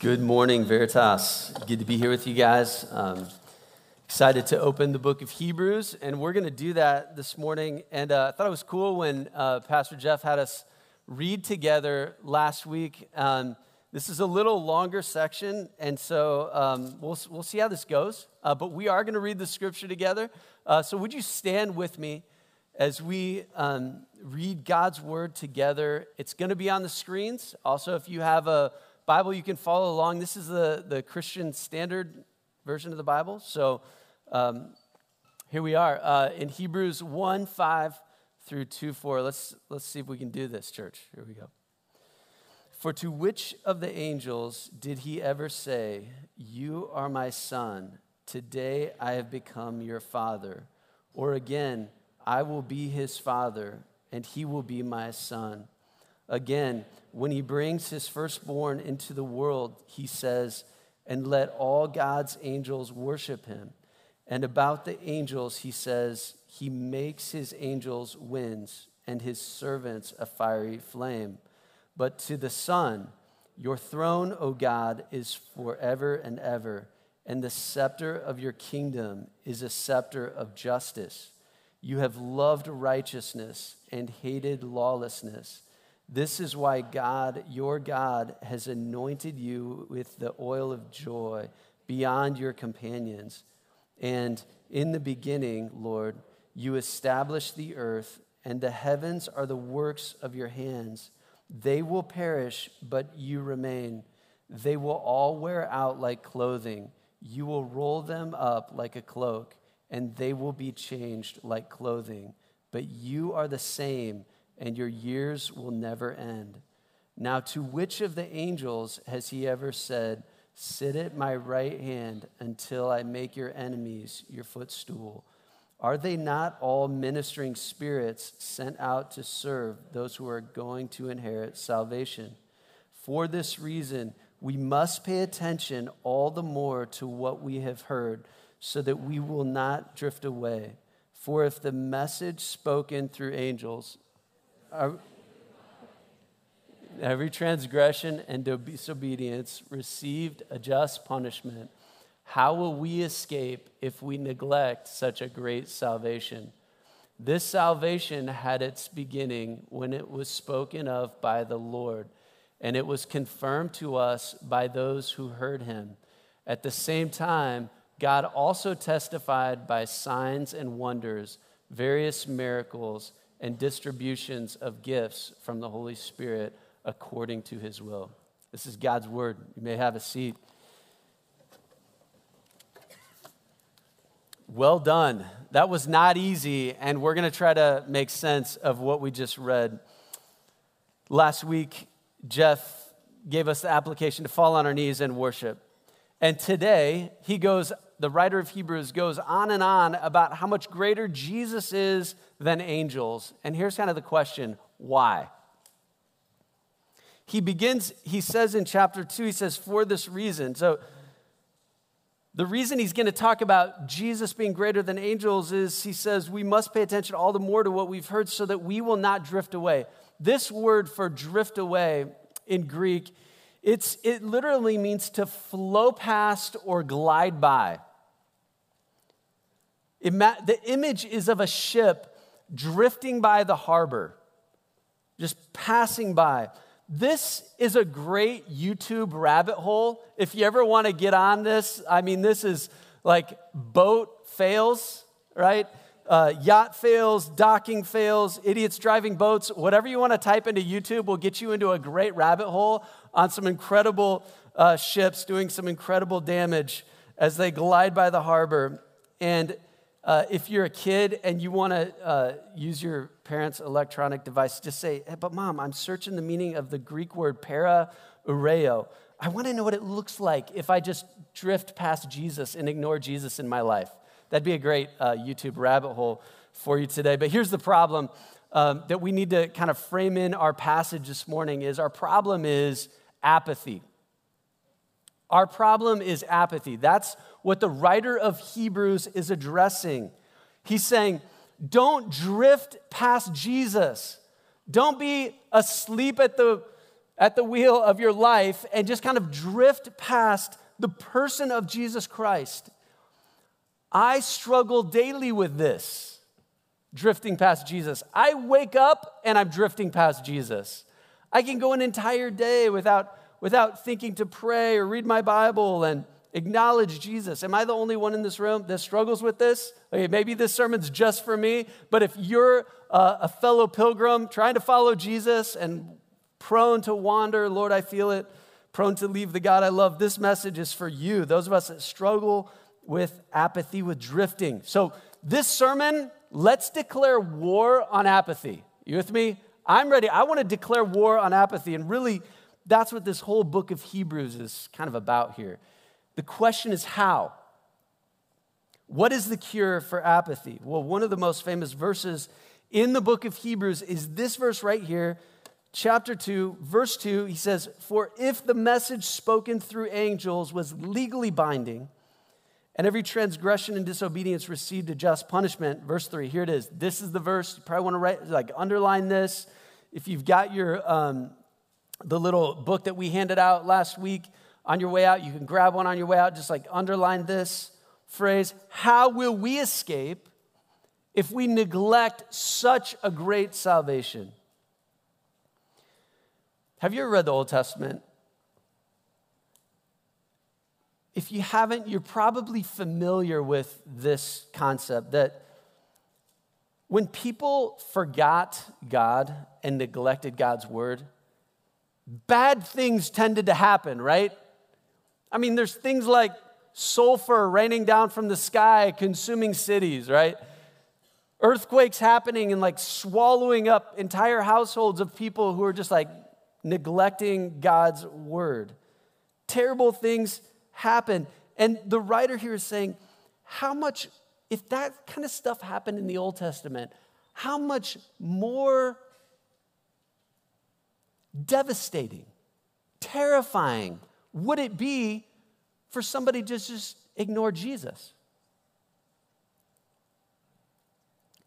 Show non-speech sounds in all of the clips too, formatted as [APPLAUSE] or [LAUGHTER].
Good morning, Veritas. Good to be here with you guys. Um, excited to open the book of Hebrews, and we're going to do that this morning. And uh, I thought it was cool when uh, Pastor Jeff had us read together last week. Um, this is a little longer section, and so um, we'll, we'll see how this goes. Uh, but we are going to read the scripture together. Uh, so would you stand with me as we um, read God's word together? It's going to be on the screens. Also, if you have a Bible, you can follow along. This is the, the Christian Standard Version of the Bible. So um, here we are uh, in Hebrews 1 5 through 2 4. Let's, let's see if we can do this, church. Here we go. For to which of the angels did he ever say, You are my son, today I have become your father? Or again, I will be his father, and he will be my son. Again, when he brings his firstborn into the world, he says, And let all God's angels worship him. And about the angels, he says, He makes his angels winds and his servants a fiery flame. But to the Son, your throne, O God, is forever and ever, and the scepter of your kingdom is a scepter of justice. You have loved righteousness and hated lawlessness. This is why God, your God, has anointed you with the oil of joy beyond your companions. And in the beginning, Lord, you established the earth, and the heavens are the works of your hands. They will perish, but you remain. They will all wear out like clothing. You will roll them up like a cloak, and they will be changed like clothing. But you are the same and your years will never end. Now, to which of the angels has he ever said, Sit at my right hand until I make your enemies your footstool? Are they not all ministering spirits sent out to serve those who are going to inherit salvation? For this reason, we must pay attention all the more to what we have heard so that we will not drift away. For if the message spoken through angels every transgression and disobedience received a just punishment. How will we escape if we neglect such a great salvation? This salvation had its beginning when it was spoken of by the Lord, and it was confirmed to us by those who heard him. At the same time, God also testified by signs and wonders, various miracles and distributions of gifts from the Holy Spirit according to his will. This is God's word. You may have a seat. Well done. That was not easy, and we're going to try to make sense of what we just read. Last week, Jeff gave us the application to fall on our knees and worship. And today, he goes, the writer of Hebrews goes on and on about how much greater Jesus is than angels. And here's kind of the question why? He begins, he says in chapter two, he says, for this reason. So, the reason he's going to talk about Jesus being greater than angels is he says we must pay attention all the more to what we've heard so that we will not drift away. This word for drift away in Greek, it's, it literally means to flow past or glide by. The image is of a ship drifting by the harbor, just passing by. This is a great YouTube rabbit hole. If you ever want to get on this, I mean, this is like boat fails, right? Uh, yacht fails, docking fails, idiots driving boats, whatever you want to type into YouTube will get you into a great rabbit hole on some incredible uh, ships doing some incredible damage as they glide by the harbor. And uh, if you're a kid and you want to uh, use your parents' electronic device, just say, hey, but mom, I'm searching the meaning of the Greek word para ureo. I want to know what it looks like if I just drift past Jesus and ignore Jesus in my life. That'd be a great uh, YouTube rabbit hole for you today. But here's the problem um, that we need to kind of frame in our passage this morning is our problem is apathy. Our problem is apathy. That's what the writer of Hebrews is addressing. He's saying, don't drift past Jesus. Don't be asleep at the, at the wheel of your life and just kind of drift past the person of Jesus Christ. I struggle daily with this, drifting past Jesus. I wake up and I'm drifting past Jesus. I can go an entire day without, without thinking to pray or read my Bible and acknowledge Jesus. Am I the only one in this room that struggles with this? Okay, maybe this sermon's just for me, but if you're a, a fellow pilgrim trying to follow Jesus and prone to wander, Lord, I feel it, prone to leave the God I love, this message is for you, those of us that struggle with apathy, with drifting. So, this sermon, let's declare war on apathy. You with me? I'm ready. I want to declare war on apathy. And really, that's what this whole book of Hebrews is kind of about here. The question is how? What is the cure for apathy? Well, one of the most famous verses in the book of Hebrews is this verse right here, chapter 2, verse 2. He says, For if the message spoken through angels was legally binding, and every transgression and disobedience received a just punishment. Verse 3, here it is. This is the verse. You probably want to write, like, underline this. If you've got your, um, the little book that we handed out last week on your way out, you can grab one on your way out, just like underline this phrase How will we escape if we neglect such a great salvation? Have you ever read the Old Testament? If you haven't, you're probably familiar with this concept that when people forgot God and neglected God's word, bad things tended to happen, right? I mean, there's things like sulfur raining down from the sky, consuming cities, right? Earthquakes happening and like swallowing up entire households of people who are just like neglecting God's word. Terrible things happen. And the writer here is saying, how much, if that kind of stuff happened in the Old Testament, how much more devastating, terrifying would it be for somebody to just ignore Jesus?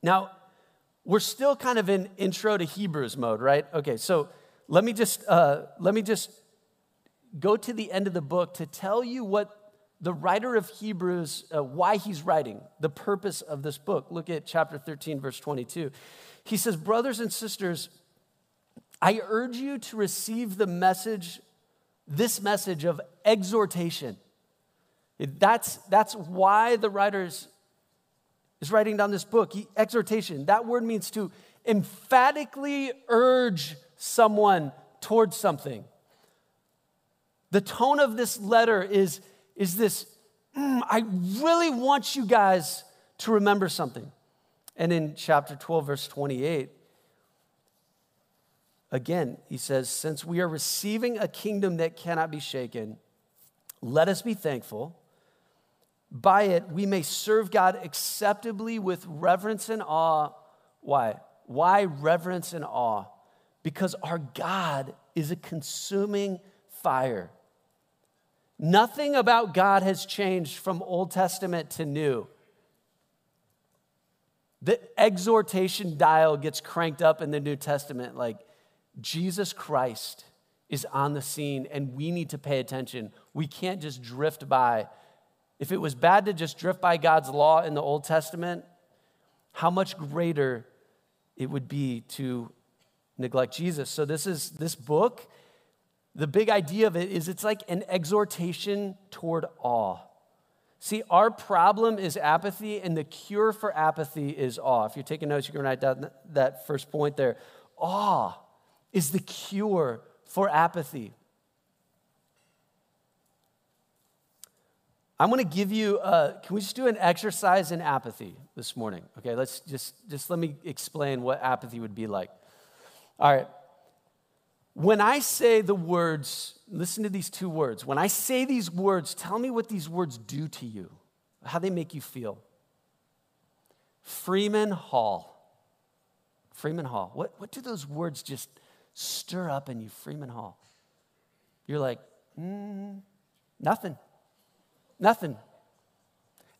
Now, we're still kind of in intro to Hebrews mode, right? Okay, so let me just uh, let me just go to the end of the book to tell you what the writer of Hebrews, uh, why he's writing, the purpose of this book. Look at chapter 13, verse 22. He says, Brothers and sisters, I urge you to receive the message, this message of exhortation. That's, that's why the writer is, writing down this book. He, exhortation, that word means to emphatically urge someone towards something. The tone of this letter is, is this mm, I really want you guys to remember something. And in chapter 12, verse 28, again, he says, Since we are receiving a kingdom that cannot be shaken, let us be thankful. By it, we may serve God acceptably with reverence and awe. Why? Why reverence and awe? Because our God is a consuming fire. Nothing about God has changed from Old Testament to New. The exhortation dial gets cranked up in the New Testament. Like Jesus Christ is on the scene and we need to pay attention. We can't just drift by. If it was bad to just drift by God's law in the Old Testament, how much greater it would be to neglect Jesus. So this is this book the big idea of it is it's like an exhortation toward awe. See, our problem is apathy, and the cure for apathy is awe. If you're taking notes, you can write down that first point there. Awe is the cure for apathy. I'm going to give you, can we just do an exercise in apathy this morning? Okay, let's just, just let me explain what apathy would be like. All right, when I say the words, listen to these two words. When I say these words, tell me what these words do to you, how they make you feel. Freeman Hall. Freeman Hall. What, what do those words just stir up in you, Freeman Hall? You're like, mm, nothing. Nothing.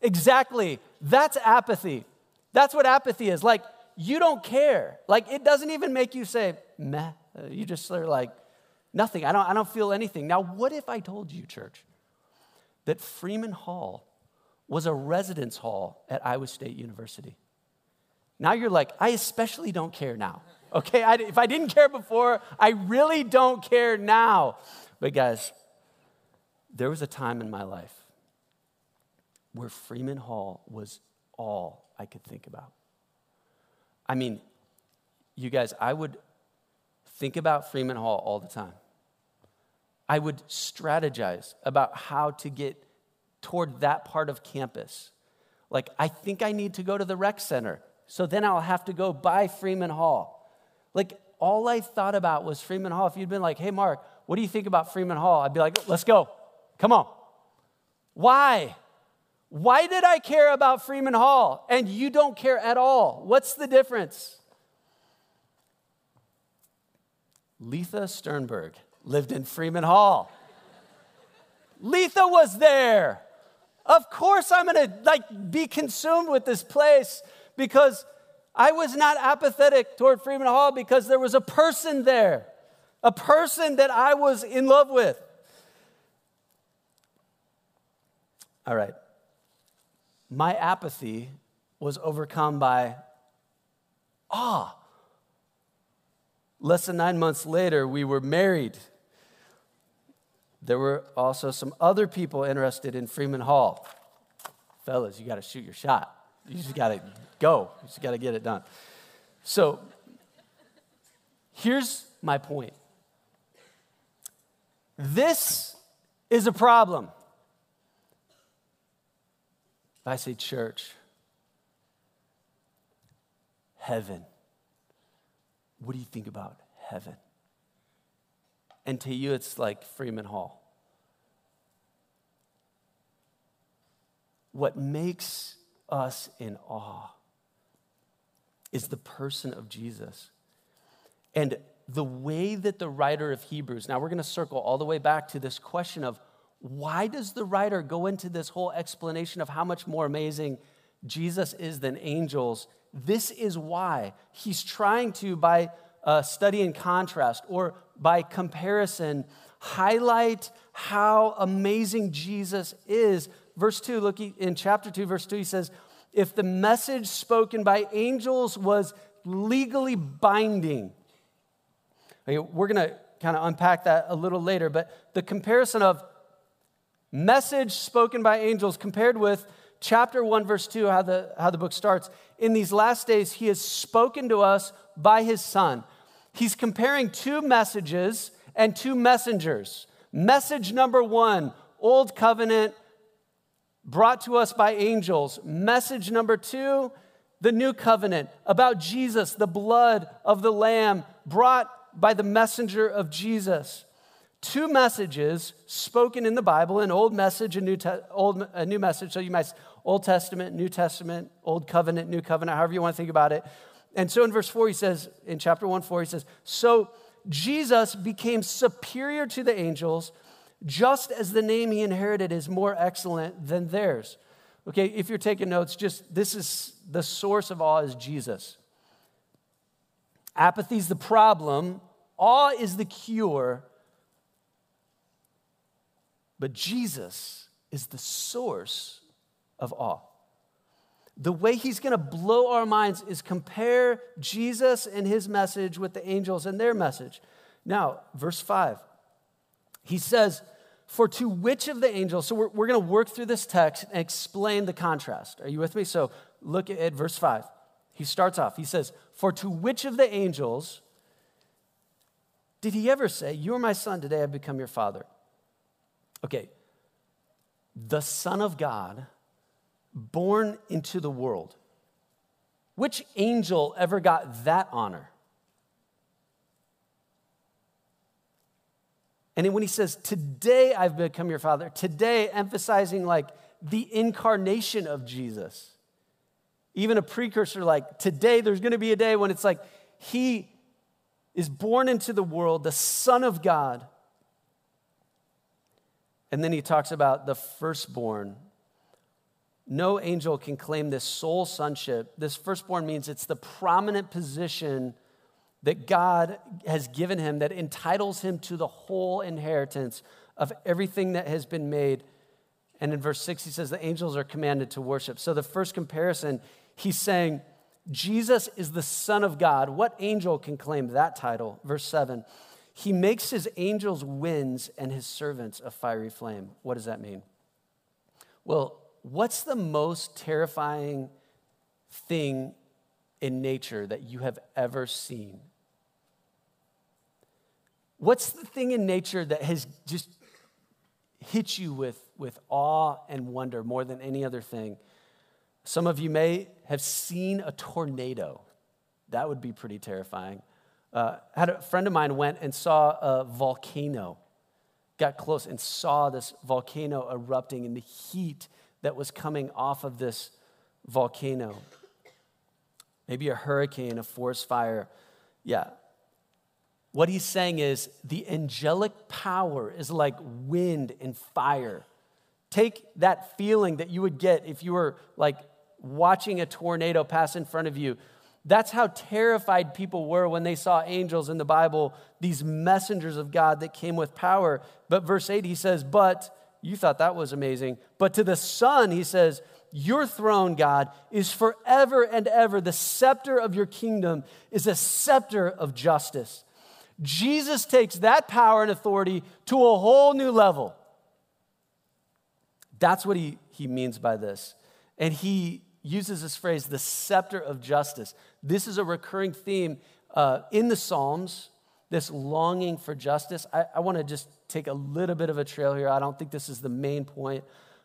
Exactly. That's apathy. That's what apathy is. Like, you don't care. Like, it doesn't even make you say, meh. You just are like, Nothing. I don't, I don't feel anything. Now, what if I told you, church, that Freeman Hall was a residence hall at Iowa State University? Now you're like, I especially don't care now. Okay, I, if I didn't care before, I really don't care now. But guys, there was a time in my life where Freeman Hall was all I could think about. I mean, you guys, I would think about Freeman Hall all the time. I would strategize about how to get toward that part of campus. Like, I think I need to go to the rec center, so then I'll have to go by Freeman Hall. Like, all I thought about was Freeman Hall. If you'd been like, hey, Mark, what do you think about Freeman Hall? I'd be like, let's go. Come on. Why? Why did I care about Freeman Hall and you don't care at all? What's the difference? Letha Sternberg lived in Freeman Hall. Letha was there. Of course I'm going to like be consumed with this place because I was not apathetic toward Freeman Hall because there was a person there, a person that I was in love with. All right. My apathy was overcome by awe. Less than nine months later, we were married. There were also some other people interested in Freeman Hall. Fellas, you got to shoot your shot. You just got to go. You just got to get it done. So here's my point this is a problem. If I say church, heaven, what do you think about heaven? And to you, it's like Freeman Hall. What makes us in awe is the person of Jesus. And the way that the writer of Hebrews, now we're going to circle all the way back to this question of why does the writer go into this whole explanation of how much more amazing Jesus is than angels? This is why he's trying to, by uh, study and contrast or by comparison, highlight how amazing Jesus is. Verse 2, look in chapter 2, verse 2, he says, If the message spoken by angels was legally binding, we're going to kind of unpack that a little later, but the comparison of message spoken by angels compared with chapter 1 verse 2 how the, how the book starts. In these last days he has spoken to us by his son. He's comparing two messages and two messengers. Message number one old covenant brought to us by angels message number two the new covenant about jesus the blood of the lamb brought by the messenger of jesus two messages spoken in the Bible an old message, a new, te- old, a new message. So you might, Old Testament, New Testament, Old Covenant, New Covenant, however you want to think about it. And so in verse 4, he says, in chapter 1, 4, he says, So Jesus became superior to the angels, just as the name he inherited is more excellent than theirs. Okay, if you're taking notes, just this is the source of awe is Jesus. Apathy is the problem, awe is the cure, but Jesus is the source of awe. The way he's going to blow our minds is compare Jesus and his message with the angels and their message. Now, verse 5, he says, For to which of the angels, so we're, we're going to work through this text and explain the contrast. Are you with me? So look at verse 5. He starts off, he says, For to which of the angels did he ever say, You are my son, today I've become your father? Okay, the Son of God born into the world. Which angel ever got that honor? And when he says, Today I've become your father, today emphasizing like the incarnation of Jesus. Even a precursor, like today there's gonna be a day when it's like he is born into the world, the Son of God, and then he talks about the firstborn. No angel can claim this sole sonship. This firstborn means it's the prominent position that God has given him that entitles him to the whole inheritance of everything that has been made. And in verse 6, he says the angels are commanded to worship. So the first comparison, he's saying, Jesus is the Son of God. What angel can claim that title? Verse 7 He makes his angels winds and his servants a fiery flame. What does that mean? Well, what's the most terrifying thing in nature that you have ever seen? What's the thing in nature that has just hit you with, with awe and wonder more than any other thing? Some of you may have seen a tornado. That would be pretty terrifying. Uh, had a friend of mine went and saw a volcano, got close and saw this volcano erupting and the heat that was coming off of this volcano. Maybe a hurricane, a forest fire. Yeah, what he's saying is the angelic power is like wind and fire. Take that feeling that you would get if you were like watching a tornado pass in front of you. That's how terrified people were when they saw angels in the Bible, these messengers of God that came with power. But verse 8, he says, But you thought that was amazing. But to the Son, he says, Your throne, God, is forever and ever. The scepter of your kingdom is a scepter of justice. Jesus takes that power and authority to a whole new level. That's what he, he means by this. And he uses this phrase, the scepter of justice. This is a recurring theme uh, in the Psalms, this longing for justice. I, I want to just take a little bit of a trail here. I don't think this is the main point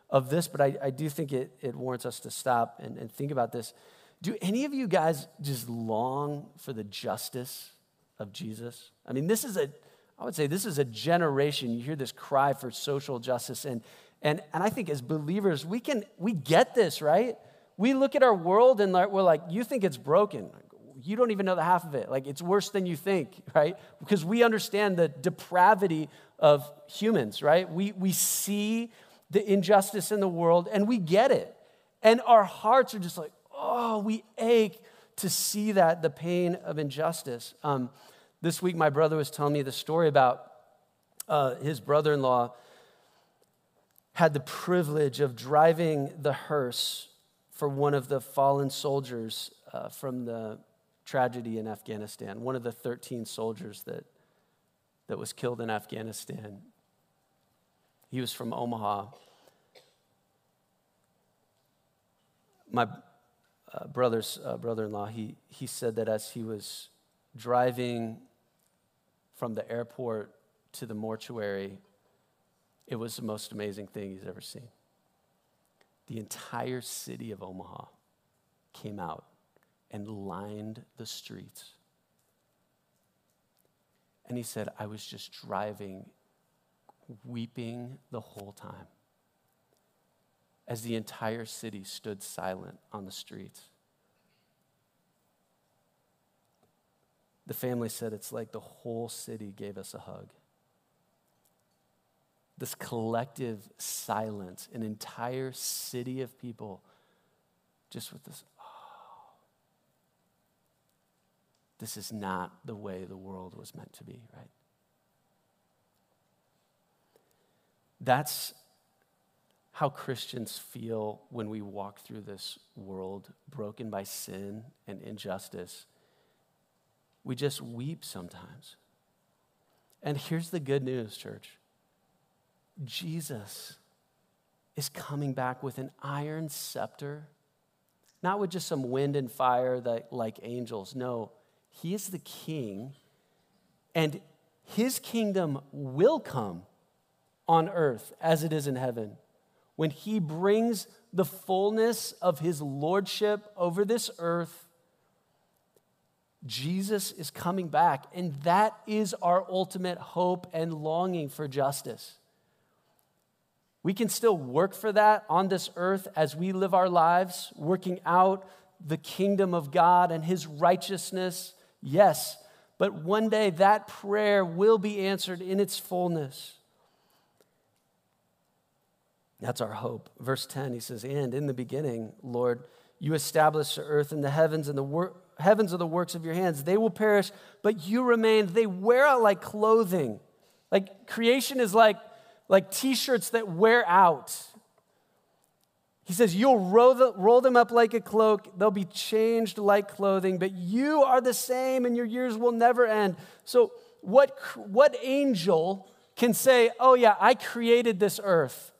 of this, but I, I do think it, it warrants us to stop and, and think about this. Do any of you guys just long for the justice of Jesus? I mean, this is a, I would say this is a generation. You hear this cry for social justice. And, and, and I think as believers, we can, we get this, right? We look at our world and we're like, you think it's broken. You don't even know the half of it. Like, it's worse than you think, [LAUGHS] right? Because we understand the depravity of humans, right? We, we see the injustice in the world and we get it. And our hearts are just like, oh, we ache to see that, the pain of injustice. Um, this week, my brother was telling me the story about uh, his brother in law had the privilege of driving the hearse for one of the fallen soldiers uh, from the tragedy in Afghanistan, one of the 13 soldiers that, that was killed in Afghanistan. He was from Omaha. My uh, brother's uh, brother-in-law, he, he said that as he was driving from the airport to the mortuary, it was the most amazing thing he's ever seen. The entire city of Omaha came out and lined the streets. And he said, I was just driving, weeping the whole time as the entire city stood silent on the streets. The family said it's like the whole city gave us a hug. This collective silence, an entire city of people just with this, oh, this is not the way the world was meant to be, right? That's how Christians feel when we walk through this world broken by sin and injustice. We just weep sometimes. And here's the good news, church Jesus is coming back with an iron scepter, not with just some wind and fire that, like angels. No, he is the king, and his kingdom will come on earth as it is in heaven when he brings the fullness of his lordship over this earth, Jesus is coming back. And that is our ultimate hope and longing for justice. We can still work for that on this earth as we live our lives, working out the kingdom of God and his righteousness. Yes, but one day that prayer will be answered in its fullness. That's our hope. Verse 10, he says, And in the beginning, Lord, you established the earth and the heavens, and the, wor- heavens are the works of your hands. They will perish, but you remain. They wear out like clothing. Like creation is like, like t shirts that wear out. He says, You'll roll, the, roll them up like a cloak. They'll be changed like clothing, but you are the same and your years will never end. So, what, what angel can say, Oh, yeah, I created this earth?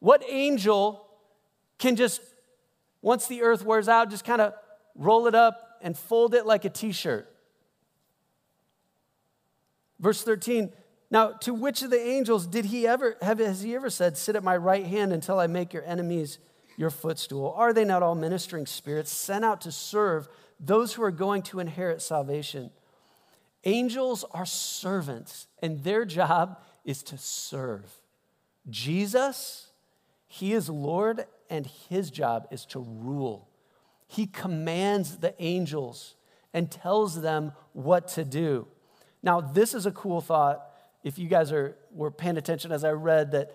What angel can just, once the earth wears out, just kind of roll it up and fold it like a t shirt? Verse 13, now to which of the angels did he ever have has he ever said, Sit at my right hand until I make your enemies your footstool? Are they not all ministering spirits sent out to serve those who are going to inherit salvation? Angels are servants, and their job is to serve. Jesus, he is Lord, and his job is to rule. He commands the angels and tells them what to do. Now, this is a cool thought. If you guys are, were paying attention as I read that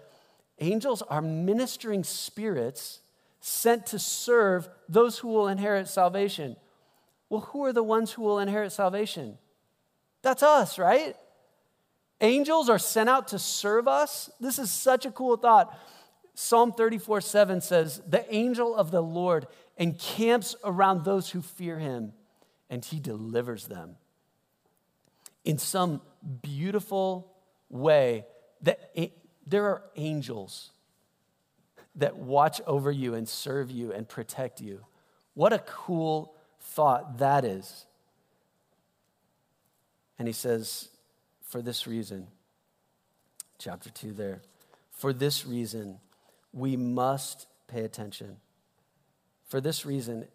angels are ministering spirits sent to serve those who will inherit salvation. Well, who are the ones who will inherit salvation? That's us, right? Angels are sent out to serve us. This is such a cool thought. Psalm 34 7 says, The angel of the Lord encamps around those who fear him, and he delivers them in some beautiful way that there are angels that watch over you and serve you and protect you. What a cool thought that is. And he says, for this reason, chapter 2 there, for this reason, we must pay attention. For this reason,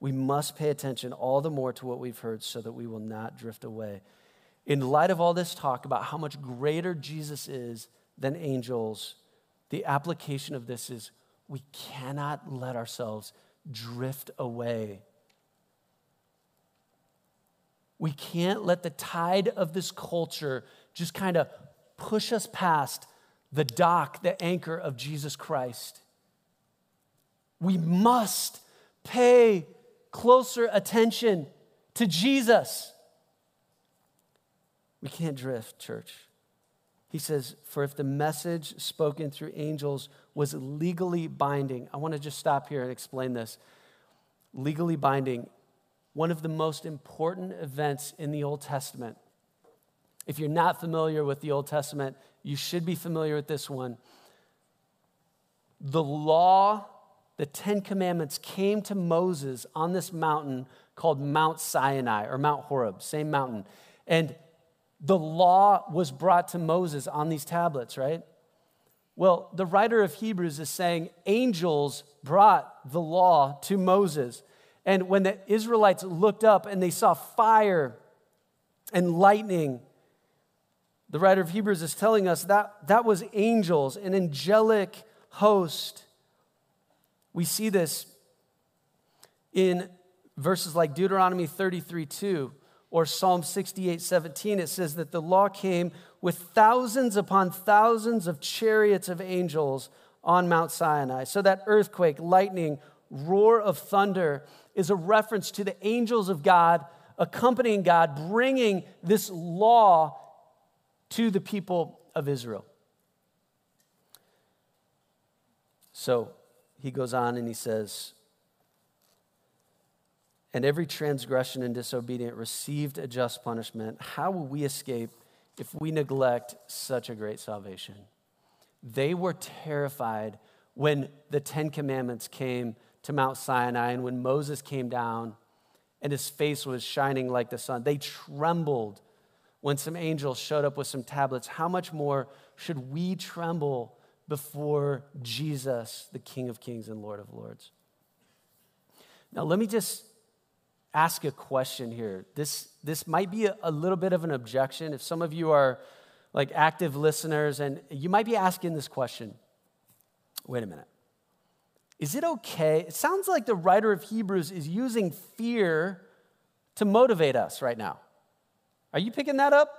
we must pay attention all the more to what we've heard so that we will not drift away. In light of all this talk about how much greater Jesus is than angels, the application of this is we cannot let ourselves drift away. We can't let the tide of this culture just kind of push us past the dock, the anchor of Jesus Christ. We must pay closer attention to Jesus. We can't drift, church. He says, For if the message spoken through angels was legally binding, I want to just stop here and explain this. Legally binding, one of the most important events in the Old Testament. If you're not familiar with the Old Testament, you should be familiar with this one. The law the Ten Commandments came to Moses on this mountain called Mount Sinai or Mount Horeb, same mountain. And the law was brought to Moses on these tablets, right? Well, the writer of Hebrews is saying angels brought the law to Moses. And when the Israelites looked up and they saw fire and lightning, the writer of Hebrews is telling us that that was angels, an angelic host. We see this in verses like Deuteronomy 33 2 or Psalm 68 17. It says that the law came with thousands upon thousands of chariots of angels on Mount Sinai. So that earthquake, lightning, roar of thunder is a reference to the angels of God accompanying God, bringing this law to the people of Israel. So, he goes on and he says, and every transgression and disobedient received a just punishment. How will we escape if we neglect such a great salvation? They were terrified when the Ten Commandments came to Mount Sinai and when Moses came down and his face was shining like the sun. They trembled when some angels showed up with some tablets. How much more should we tremble before Jesus, the King of Kings and Lord of Lords. Now, let me just ask a question here. This, this might be a, a little bit of an objection. If some of you are like active listeners, and you might be asking this question wait a minute. Is it okay? It sounds like the writer of Hebrews is using fear to motivate us right now. Are you picking that up?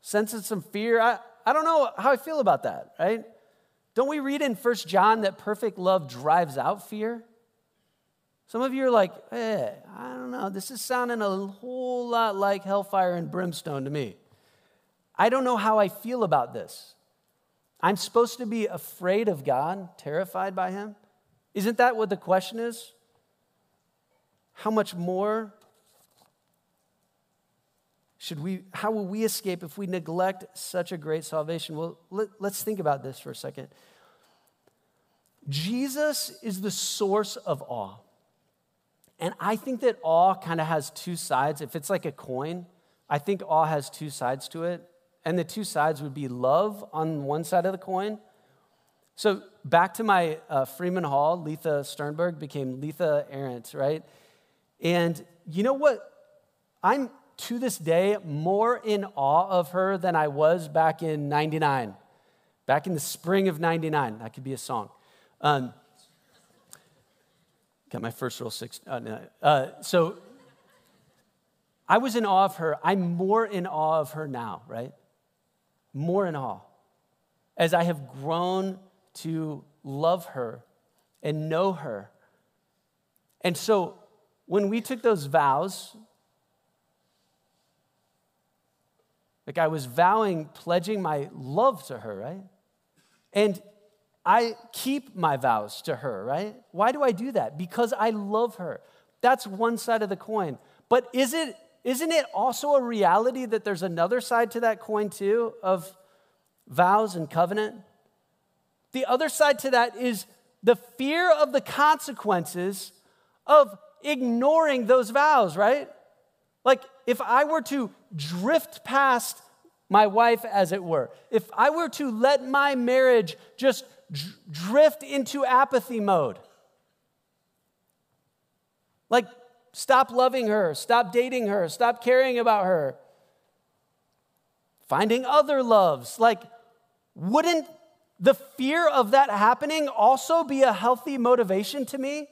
Sensing some fear? I, I don't know how I feel about that, right? Don't we read in 1 John that perfect love drives out fear? Some of you are like, hey, I don't know, this is sounding a whole lot like hellfire and brimstone to me. I don't know how I feel about this. I'm supposed to be afraid of God, terrified by Him. Isn't that what the question is? How much more should we, how will we escape if we neglect such a great salvation? Well, let, us think about this for a second. Jesus is the source of awe. And I think that awe kind of has two sides. If it's like a coin, I think awe has two sides to it. And the two sides would be love on one side of the coin. So back to my uh, Freeman Hall, Letha Sternberg became Letha Arendt, right? And you know what? I'm to this day more in awe of her than I was back in 99, back in the spring of 99. That could be a song. Um, got my first real six. Uh, no, uh, so I was in awe of her. I'm more in awe of her now, right? More in awe. As I have grown to love her and know her. And so when we took those vows, Like I was vowing, pledging my love to her, right? And I keep my vows to her, right? Why do I do that? Because I love her. That's one side of the coin. But is it isn't it also a reality that there's another side to that coin too of vows and covenant? The other side to that is the fear of the consequences of ignoring those vows, right? Like, if I were to drift past my wife, as it were, if I were to let my marriage just drift into apathy mode, like, stop loving her, stop dating her, stop caring about her, finding other loves, like, wouldn't the fear of that happening also be a healthy motivation to me?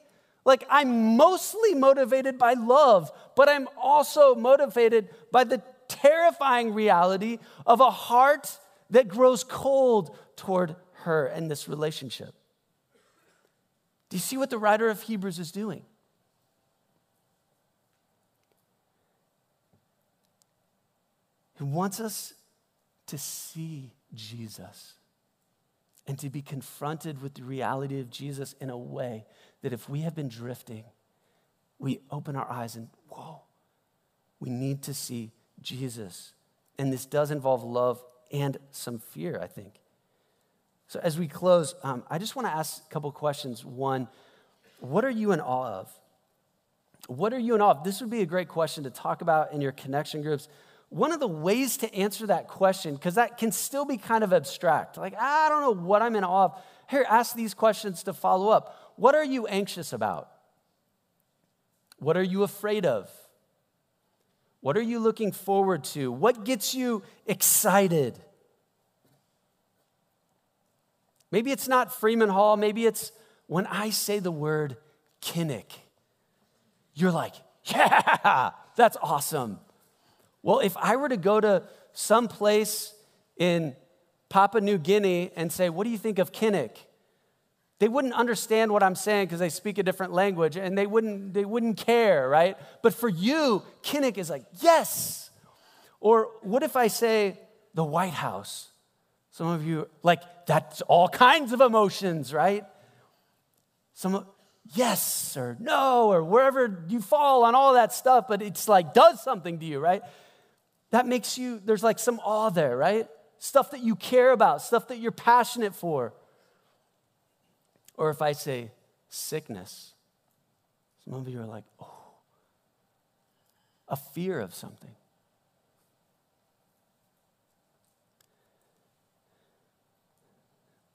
Like, I'm mostly motivated by love, but I'm also motivated by the terrifying reality of a heart that grows cold toward her and this relationship. Do you see what the writer of Hebrews is doing? He wants us to see Jesus and to be confronted with the reality of Jesus in a way that if we have been drifting, we open our eyes and, whoa, we need to see Jesus. And this does involve love and some fear, I think. So as we close, um, I just want to ask a couple questions. One, what are you in awe of? What are you in awe of? This would be a great question to talk about in your connection groups. One of the ways to answer that question, because that can still be kind of abstract, like, I don't know what I'm in awe of. Here, ask these questions to follow up. What are you anxious about? What are you afraid of? What are you looking forward to? What gets you excited? Maybe it's not Freeman Hall, maybe it's when I say the word Kinnick. You're like, yeah, that's awesome. Well, if I were to go to some place in Papua New Guinea and say, What do you think of Kinnick? They wouldn't understand what I'm saying because they speak a different language and they wouldn't, they wouldn't care, right? But for you, Kinnick is like, Yes. Or what if I say the White House? Some of you, like, that's all kinds of emotions, right? Some, yes or no, or wherever you fall on all that stuff, but it's like does something to you, right? that makes you, there's like some awe there, right? Stuff that you care about, stuff that you're passionate for. Or if I say sickness, some of you are like, oh, a fear of something.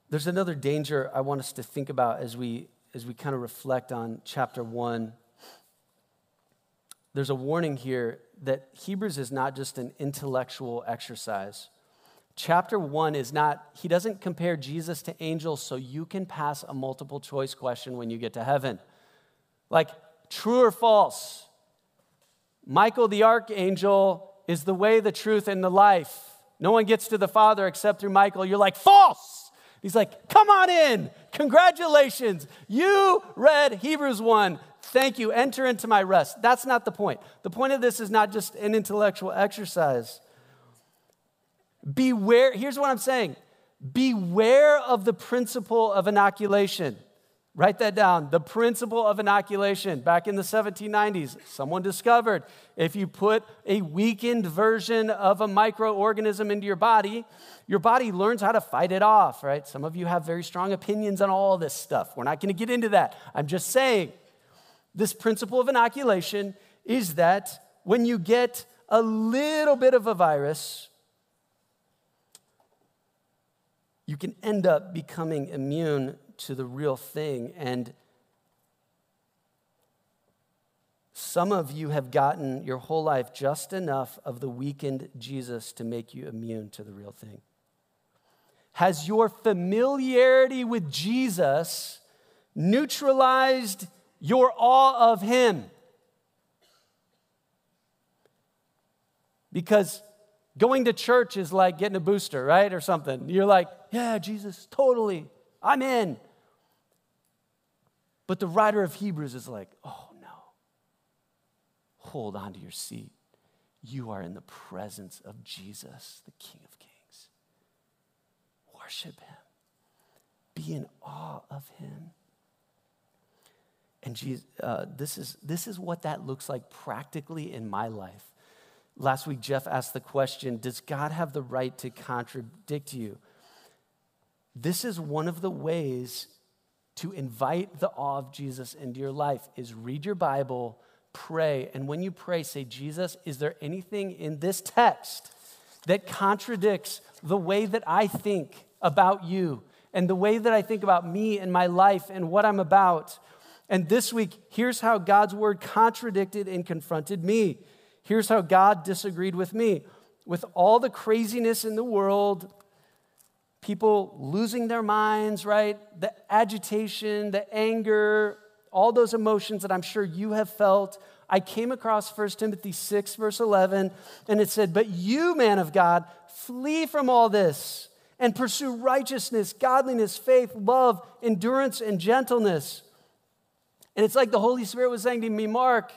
There's another danger I want us to think about as we as we kind of reflect on chapter 1. There's a warning here that Hebrews is not just an intellectual exercise. Chapter one is not, he doesn't compare Jesus to angels so you can pass a multiple choice question when you get to heaven. Like, true or false? Michael the archangel is the way, the truth, and the life. No one gets to the Father except through Michael. You're like, false. He's like, come on in. Congratulations. You read Hebrews 1 Thank you. Enter into my rest. That's not the point. The point of this is not just an intellectual exercise. Beware, here's what I'm saying beware of the principle of inoculation. Write that down. The principle of inoculation. Back in the 1790s, someone discovered if you put a weakened version of a microorganism into your body, your body learns how to fight it off, right? Some of you have very strong opinions on all this stuff. We're not going to get into that. I'm just saying this principle of inoculation is that when you get a little bit of a virus, you can end up becoming immune to the real thing. And some of you have gotten your whole life just enough of the weakened Jesus to make you immune to the real thing. Has your familiarity with Jesus neutralized your awe of him? Because going to church is like getting a booster, right? Or something. You're like, yeah, Jesus, totally, I'm in. But the writer of Hebrews is like, oh no, hold on to your seat. You are in the presence of Jesus, the King of Kings. Worship him, be in awe of him. And Jesus, uh, this, is, this is what that looks like practically in my life. Last week, Jeff asked the question Does God have the right to contradict you? This is one of the ways to invite the awe of Jesus into your life is read your Bible, pray, and when you pray, say, Jesus, is there anything in this text that contradicts the way that I think about you and the way that I think about me and my life and what I'm about? And this week, here's how God's word contradicted and confronted me. Here's how God disagreed with me. With all the craziness in the world, people losing their minds, right? The agitation, the anger, all those emotions that I'm sure you have felt. I came across 1 Timothy 6, verse 11, and it said, But you, man of God, flee from all this and pursue righteousness, godliness, faith, love, endurance, and gentleness. And it's like the Holy Spirit was saying to me, Mark,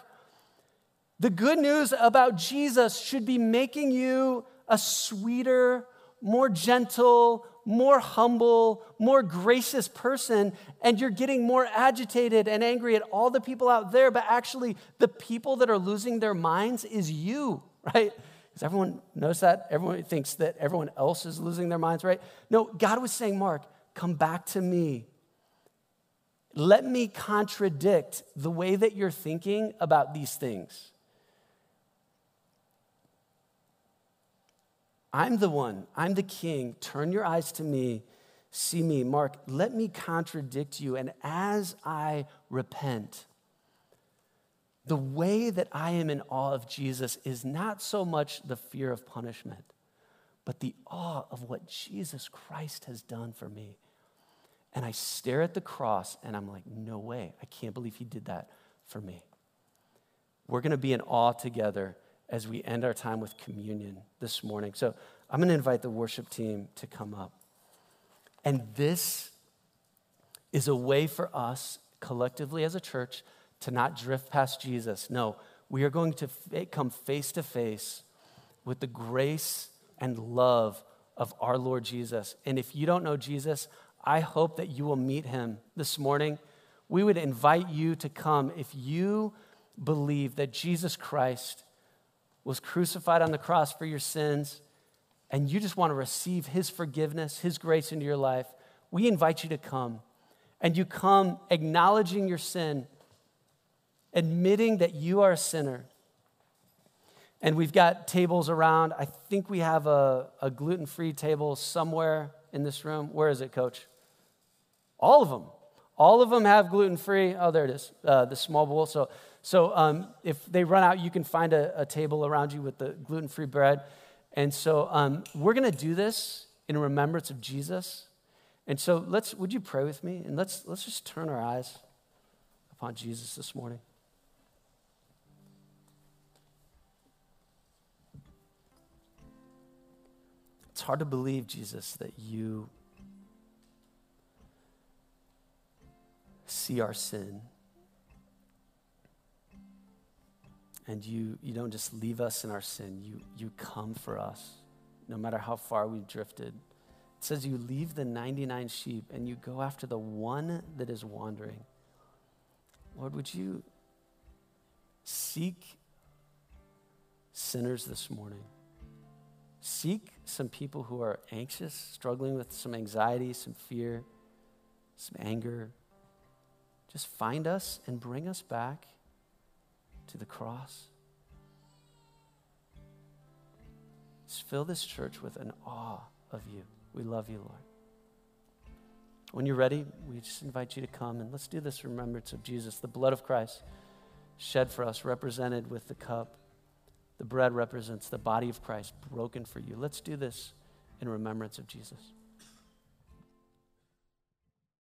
the good news about Jesus should be making you a sweeter, more gentle, more humble, more gracious person, and you're getting more agitated and angry at all the people out there, but actually, the people that are losing their minds is you, [LAUGHS] right? Because everyone knows that. Everyone thinks that everyone else is losing their minds, right? No, God was saying, Mark, come back to me. Let me contradict the way that you're thinking about these things. I'm the one, I'm the king. Turn your eyes to me, see me. Mark, let me contradict you. And as I repent, the way that I am in awe of Jesus is not so much the fear of punishment, but the awe of what Jesus Christ has done for me. And I stare at the cross and I'm like, no way, I can't believe he did that for me. We're going to be in awe together as we end our time with communion this morning. So I'm going to invite the worship team to come up. And this is a way for us collectively as a church to not drift past Jesus. No, we are going to come face to face with the grace and love of our Lord Jesus. And if you don't know Jesus, I hope that you will meet him this morning. We would invite you to come if you believe that Jesus Christ was crucified on the cross for your sins, and you just want to receive his forgiveness, his grace into your life, we invite you to come. And you come acknowledging your sin, admitting that you are a sinner. And we've got tables around. I think we have a, a gluten free table somewhere in this room. Where is it, coach? All of them. All of them have gluten free. Oh, there it is, uh, the small bowl. So so um, if they run out, you can find a, a table around you with the gluten free bread. And so um, we're going to do this in remembrance of Jesus. And so let's, would you pray with me? And let's, let's just turn our eyes upon Jesus this morning. It's hard to believe, Jesus, that you see our sin And you, you don't just leave us in our sin, you, you come for us, no matter how far we've drifted. It says you leave the 99 sheep and you go after the one that is wandering. Lord, would you seek sinners this morning? Seek some people who are anxious, struggling with some anxiety, some fear, some anger. Just find us and bring us back to the cross. Just fill this church with an awe of you. We love you, Lord. When you're ready, we just invite you to come and let's do this remembrance of Jesus, the blood of Christ shed for us, represented with the cup. The bread represents the body of Christ broken for you. Let's do this in remembrance of Jesus.